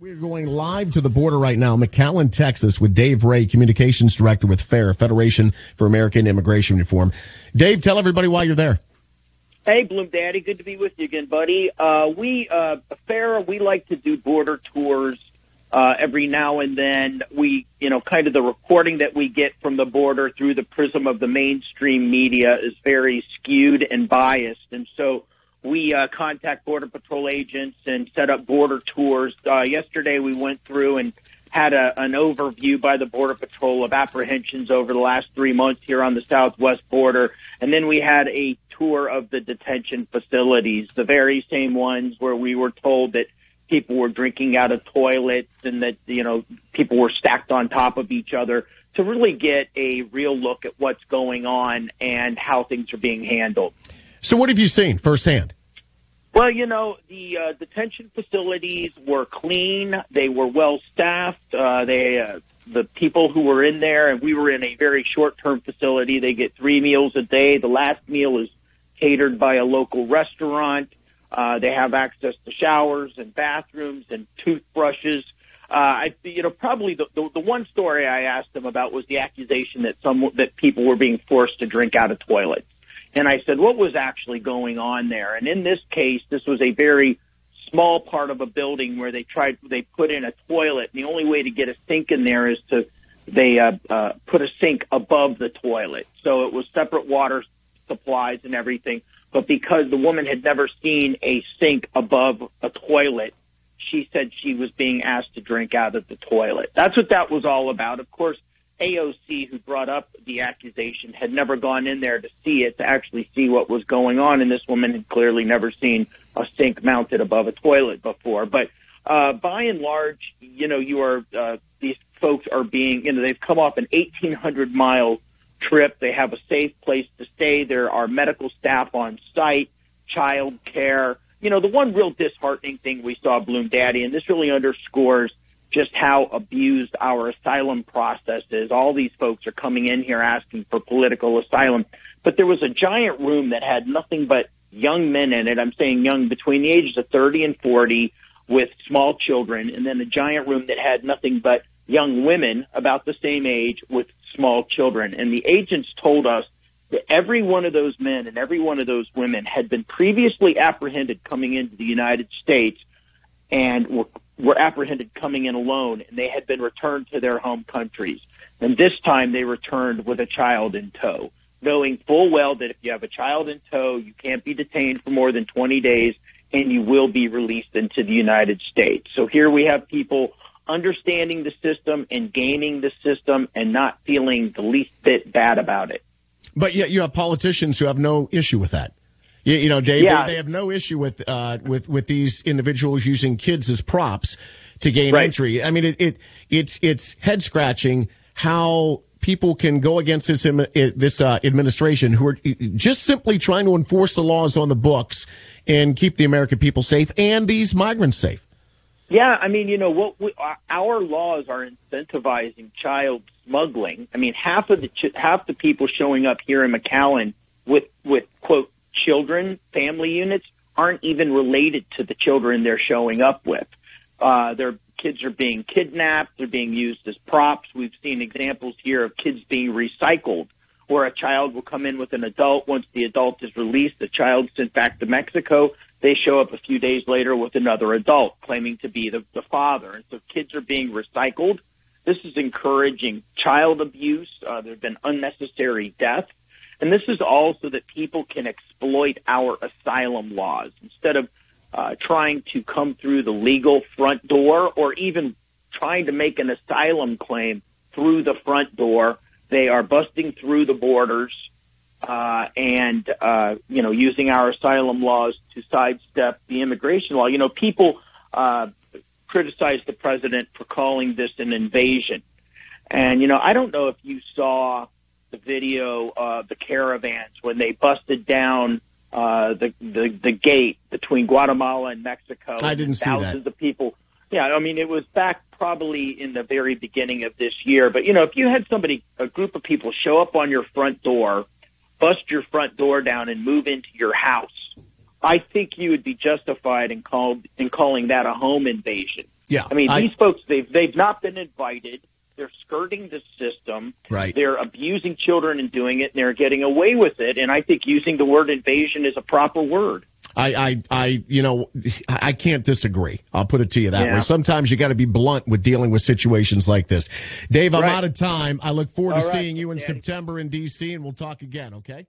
We're going live to the border right now, McAllen, Texas, with Dave Ray, Communications Director with FAIR, Federation for American Immigration Reform. Dave, tell everybody why you're there. Hey, Bloom Daddy, good to be with you again, buddy. Uh, we, uh, FAIR, we like to do border tours uh, every now and then. We, you know, kind of the reporting that we get from the border through the prism of the mainstream media is very skewed and biased. And so we uh, contact Border Patrol agents and set up border tours. Uh, yesterday, we went through and had a, an overview by the Border Patrol of apprehensions over the last three months here on the southwest border. And then we had a tour of the detention facilities, the very same ones where we were told that people were drinking out of toilets and that, you know, people were stacked on top of each other to really get a real look at what's going on and how things are being handled. So what have you seen firsthand? Well, you know, the uh, detention facilities were clean. They were well staffed. Uh, they, uh, the people who were in there, and we were in a very short-term facility. They get three meals a day. The last meal is catered by a local restaurant. Uh, they have access to showers and bathrooms and toothbrushes. Uh, I, you know, probably the, the the one story I asked them about was the accusation that some that people were being forced to drink out of toilets. And I said, what was actually going on there? And in this case, this was a very small part of a building where they tried, they put in a toilet. And the only way to get a sink in there is to, they, uh, uh, put a sink above the toilet. So it was separate water supplies and everything. But because the woman had never seen a sink above a toilet, she said she was being asked to drink out of the toilet. That's what that was all about. Of course, AOC, who brought up the accusation, had never gone in there to see it, to actually see what was going on. And this woman had clearly never seen a sink mounted above a toilet before. But uh, by and large, you know, you are uh, these folks are being, you know, they've come off an 1,800 mile trip. They have a safe place to stay. There are medical staff on site, child care. You know, the one real disheartening thing we saw, Bloom Daddy, and this really underscores just how abused our asylum process is. All these folks are coming in here asking for political asylum. But there was a giant room that had nothing but young men in it. I'm saying young between the ages of 30 and 40 with small children, and then a giant room that had nothing but young women about the same age with small children. And the agents told us that every one of those men and every one of those women had been previously apprehended coming into the United States and were were apprehended coming in alone and they had been returned to their home countries. And this time they returned with a child in tow, knowing full well that if you have a child in tow, you can't be detained for more than 20 days and you will be released into the United States. So here we have people understanding the system and gaming the system and not feeling the least bit bad about it. But yet you have politicians who have no issue with that. You, you know, Dave, yeah. they, they, have no issue with uh, with with these individuals using kids as props to gain right. entry. I mean, it, it it's it's head scratching how people can go against this this uh, administration who are just simply trying to enforce the laws on the books and keep the American people safe and these migrants safe. Yeah, I mean, you know, what we, our laws are incentivizing child smuggling. I mean, half of the half the people showing up here in McAllen with with quote children, family units, aren't even related to the children they're showing up with. Uh, their kids are being kidnapped. They're being used as props. We've seen examples here of kids being recycled where a child will come in with an adult. Once the adult is released, the child's sent back to Mexico. They show up a few days later with another adult claiming to be the, the father. And so kids are being recycled. This is encouraging child abuse. Uh, there have been unnecessary deaths. And this is all so that people can exploit our asylum laws instead of uh, trying to come through the legal front door or even trying to make an asylum claim through the front door. They are busting through the borders uh, and uh, you know using our asylum laws to sidestep the immigration law. You know, people uh, criticize the president for calling this an invasion, and you know I don't know if you saw the video of the caravans when they busted down uh, the, the the gate between Guatemala and Mexico. I didn't see thousands that. of people. Yeah, I mean it was back probably in the very beginning of this year. But you know, if you had somebody, a group of people, show up on your front door, bust your front door down, and move into your house, I think you would be justified in called in calling that a home invasion. Yeah. I mean, I, these folks, they've, they've not been invited. They're skirting the system. Right. They're abusing children and doing it, and they're getting away with it. And I think using the word invasion is a proper word. I, I, I, you know, I can't disagree. I'll put it to you that yeah. way. Sometimes you got to be blunt with dealing with situations like this. Dave, I'm right. out of time. I look forward All to right. seeing you in Danny. September in D.C. and we'll talk again. Okay.